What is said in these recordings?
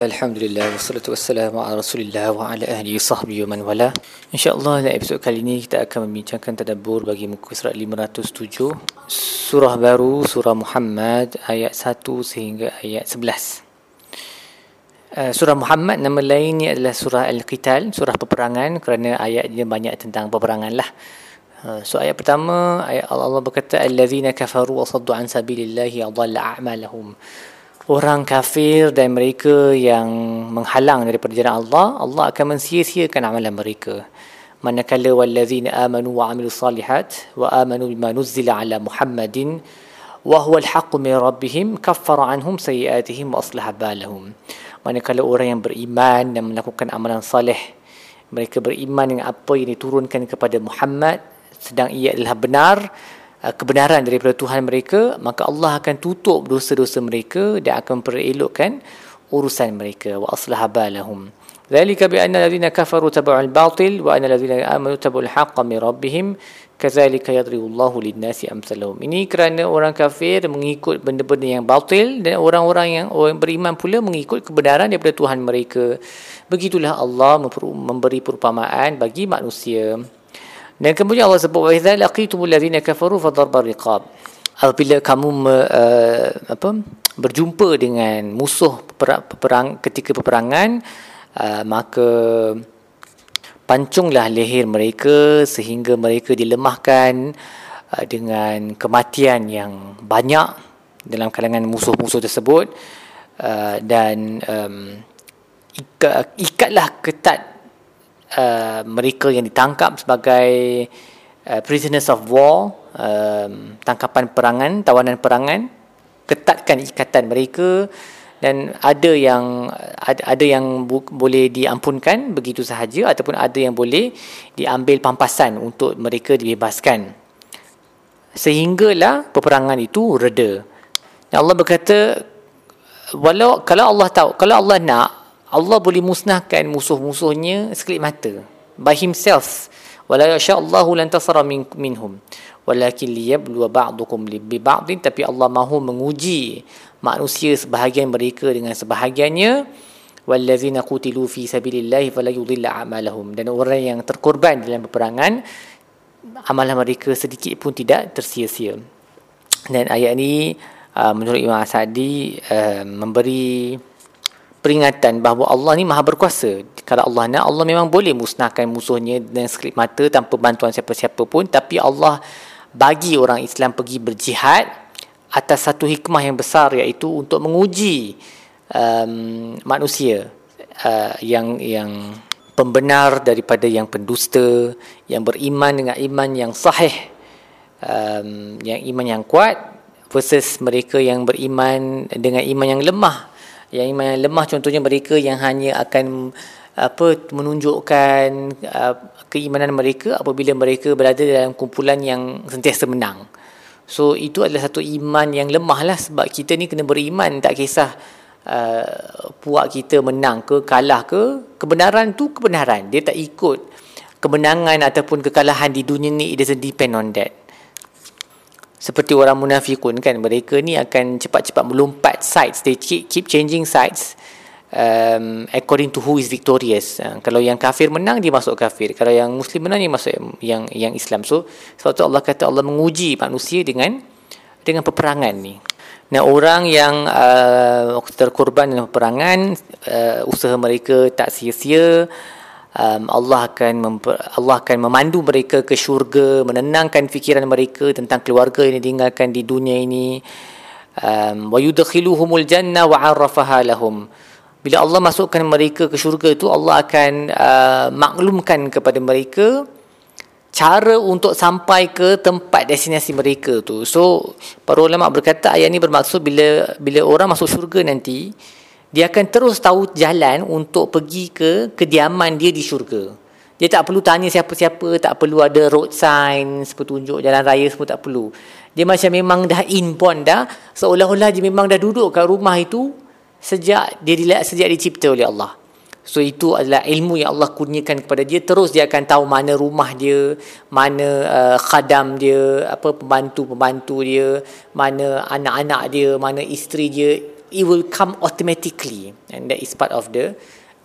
Alhamdulillah wassalatu wassalamu ala Rasulillah wa ala ahli sahbihi wa man wala. Insya-Allah dalam episod kali ini kita akan membincangkan tadabbur bagi muka surat 507 surah baru surah Muhammad ayat 1 sehingga ayat 11. Uh, surah Muhammad nama lainnya adalah surah Al-Qital, surah peperangan kerana ayatnya banyak tentang peperangan lah. Uh, so ayat pertama ayat Allah berkata allazina kafaru wa saddu an sabilillahi adalla a'malahum orang kafir dan mereka yang menghalang daripada jalan Allah, Allah akan mensia-siakan amalan mereka. Manakala wallazina amanu wa amilus salihat wa amanu bima nuzzila ala Muhammadin wa huwa al-haqqu min rabbihim kaffara anhum sayiatihim wa aslaha balahum. Manakala orang yang beriman dan melakukan amalan saleh, mereka beriman dengan apa yang diturunkan kepada Muhammad sedang ia adalah benar, kebenaran daripada Tuhan mereka maka Allah akan tutup dosa-dosa mereka dan akan perelokkan urusan mereka wa aslaha balahum ذلك بأن الذين كفروا تبعوا الباطل وأن الذين آمنوا تبعوا الحق من ربهم كذلك يضرب الله للناس أمثالهم ini kerana orang kafir mengikut benda-benda yang batil dan orang-orang yang orang beriman pula mengikut kebenaran daripada Tuhan mereka begitulah Allah memberi perumpamaan bagi manusia dan kemudian Allah sebut wa idza laqitumul ladzina kafaru fadarbar riqab. Apabila kamu uh, apa berjumpa dengan musuh perang ketika peperangan uh, maka pancunglah leher mereka sehingga mereka dilemahkan uh, dengan kematian yang banyak dalam kalangan musuh-musuh tersebut uh, dan um, ikatlah ketat uh, mereka yang ditangkap sebagai uh, prisoners of war, um, tangkapan perangan, tawanan perangan, ketatkan ikatan mereka dan ada yang ada, ada yang bu, boleh diampunkan begitu sahaja ataupun ada yang boleh diambil pampasan untuk mereka dibebaskan sehinggalah peperangan itu reda. Allah berkata walau kalau Allah tahu kalau Allah nak Allah boleh musnahkan musuh-musuhnya sekelip mata. By himself. Wala yasha Allahu lan tasara min, minhum. Walakin liyabluwa ba'dukum bi ba'din. Tapi Allah mahu menguji manusia sebahagian mereka dengan sebahagiannya. Wallazina qutilu fi sabilillahi fala yudilla a'malahum. Dan orang yang terkorban dalam peperangan amalan mereka sedikit pun tidak tersia-sia. Dan ayat ini uh, menurut Imam Asadi uh, memberi peringatan bahawa Allah ni maha berkuasa. Kalau Allah nak, Allah memang boleh musnahkan musuhnya dengan sekelip mata tanpa bantuan siapa-siapa pun. Tapi Allah bagi orang Islam pergi berjihad atas satu hikmah yang besar iaitu untuk menguji um, manusia uh, yang yang pembenar daripada yang pendusta, yang beriman dengan iman yang sahih, um, yang iman yang kuat versus mereka yang beriman dengan iman yang lemah yang iman yang lemah contohnya mereka yang hanya akan apa menunjukkan uh, keimanan mereka apabila mereka berada dalam kumpulan yang sentiasa menang. So itu adalah satu iman yang lemah lah sebab kita ni kena beriman. Tak kisah uh, puak kita menang ke kalah ke. Kebenaran tu kebenaran. Dia tak ikut kemenangan ataupun kekalahan di dunia ni. It doesn't depend on that seperti orang munafikun kan mereka ni akan cepat-cepat melompat sides. They keep, changing sides um, according to who is victorious. Uh, kalau yang kafir menang dia masuk kafir. Kalau yang muslim menang dia masuk yang yang Islam. So sebab tu Allah kata Allah menguji manusia dengan dengan peperangan ni. Nah orang yang uh, terkorban dalam peperangan uh, usaha mereka tak sia-sia um, Allah akan memper, Allah akan memandu mereka ke syurga menenangkan fikiran mereka tentang keluarga yang ditinggalkan di dunia ini. Um, wa yudkhiluhumul jannah wa 'arrafaha lahum. Bila Allah masukkan mereka ke syurga itu Allah akan uh, maklumkan kepada mereka cara untuk sampai ke tempat destinasi mereka tu. So para ulama berkata ayat ini bermaksud bila bila orang masuk syurga nanti dia akan terus tahu jalan untuk pergi ke kediaman dia di syurga. Dia tak perlu tanya siapa-siapa, tak perlu ada road sign, petunjuk jalan raya semua tak perlu. Dia macam memang dah inborn dah, seolah-olah dia memang dah duduk kat rumah itu sejak dia dilihat sejak dicipta oleh Allah. So itu adalah ilmu yang Allah kurniakan kepada dia terus dia akan tahu mana rumah dia, mana uh, khadam dia, apa pembantu-pembantu dia, mana anak-anak dia, mana isteri dia, it will come automatically. And that is part of the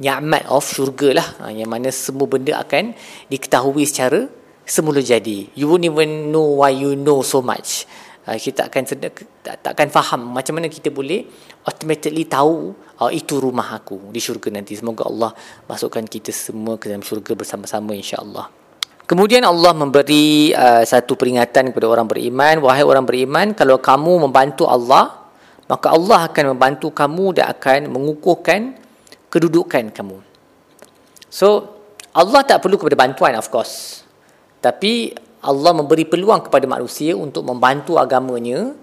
ni'mat of syurga lah. Ha, yang mana semua benda akan diketahui secara semula jadi. You won't even know why you know so much. Uh, kita akan sedek, tak, tak akan faham macam mana kita boleh automatically tahu uh, itu rumah aku di syurga nanti. Semoga Allah masukkan kita semua ke dalam syurga bersama-sama insya-Allah. Kemudian Allah memberi uh, satu peringatan kepada orang beriman, wahai orang beriman, kalau kamu membantu Allah, maka Allah akan membantu kamu dan akan mengukuhkan kedudukan kamu. So, Allah tak perlu kepada bantuan of course. Tapi Allah memberi peluang kepada manusia untuk membantu agamanya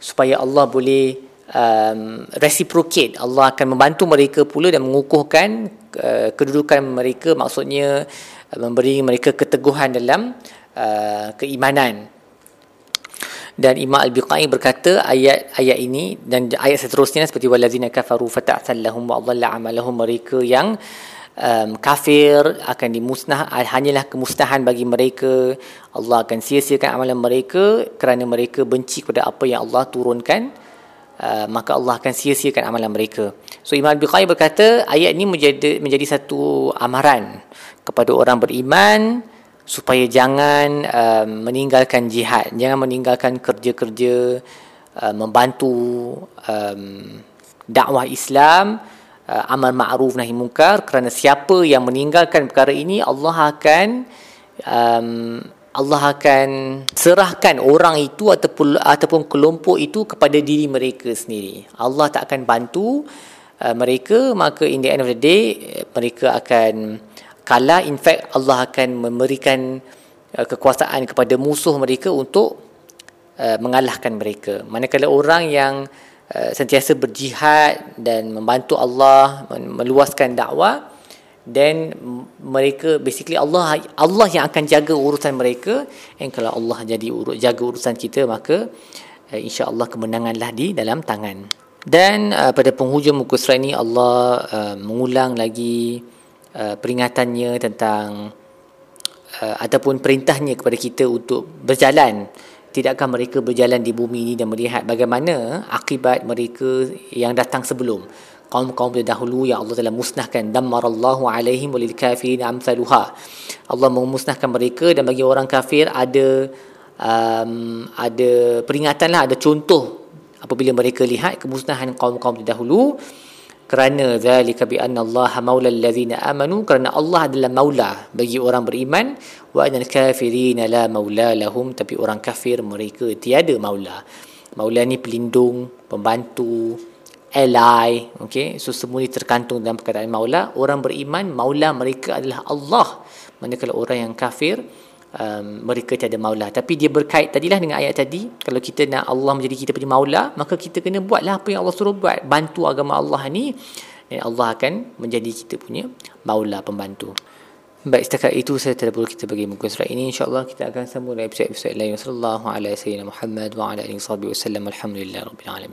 supaya Allah boleh um, reciprocate. Allah akan membantu mereka pula dan mengukuhkan uh, kedudukan mereka maksudnya uh, memberi mereka keteguhan dalam uh, keimanan. Dan Imam Al-Biqai berkata ayat ayat ini dan ayat seterusnya seperti walazina kafaru fata'sallahum wa dhalla amalahum mereka yang um, kafir akan dimusnah hanyalah kemusnahan bagi mereka. Allah akan sia-siakan amalan mereka kerana mereka benci kepada apa yang Allah turunkan uh, maka Allah akan sia-siakan amalan mereka. So Imam Bukhari berkata ayat ini menjadi menjadi satu amaran kepada orang beriman supaya jangan um, meninggalkan jihad jangan meninggalkan kerja-kerja uh, membantu um, dakwah Islam uh, amal ma'ruf nahi munkar kerana siapa yang meninggalkan perkara ini Allah akan um, Allah akan serahkan orang itu ataupun ataupun kelompok itu kepada diri mereka sendiri. Allah tak akan bantu uh, mereka maka in the end of the day mereka akan kalah in fact Allah akan memberikan uh, kekuasaan kepada musuh mereka untuk uh, mengalahkan mereka. Manakala orang yang Uh, sentiasa berjihad dan membantu Allah meluaskan dakwah dan mereka basically Allah Allah yang akan jaga urusan mereka dan kalau Allah jadi urut jaga urusan kita maka uh, insya-Allah kemenanganlah di dalam tangan dan uh, pada penghujung muka surat ini Allah uh, mengulang lagi uh, peringatannya tentang uh, ataupun perintahnya kepada kita untuk berjalan. Tidakkah mereka berjalan di bumi ini dan melihat bagaimana akibat mereka yang datang sebelum? Kaum-kaum terdahulu yang Allah telah musnahkan. Dammarallahu alaihim walil kafirin amsaluha. Allah memusnahkan mereka dan bagi orang kafir ada um, ada peringatan lah ada contoh apabila mereka lihat kemusnahan kaum-kaum terdahulu kerana zalika bi anna Allah maula allazina amanu kerana Allah adalah maula bagi orang beriman wa anal kafirin la maula lahum tapi orang kafir mereka tiada maula. Maula ni pelindung pembantu ally okey? So semua ni terkantung dalam perkataan maula. Orang beriman maula mereka adalah Allah. Manakala orang yang kafir um, mereka tiada maula tapi dia berkait tadilah dengan ayat tadi kalau kita nak Allah menjadi kita punya maula maka kita kena buatlah apa yang Allah suruh buat. Bantu agama Allah ni dan Allah akan menjadi kita punya maula pembantu. Baik setakat itu saya perlu kita bagi muka surat ini. Insyaallah kita akan sambung dalam episod-episod lain. Sallallahu alaihi wasallam Muhammad wa ala alihi wasallam alhamdulillah rabbil alamin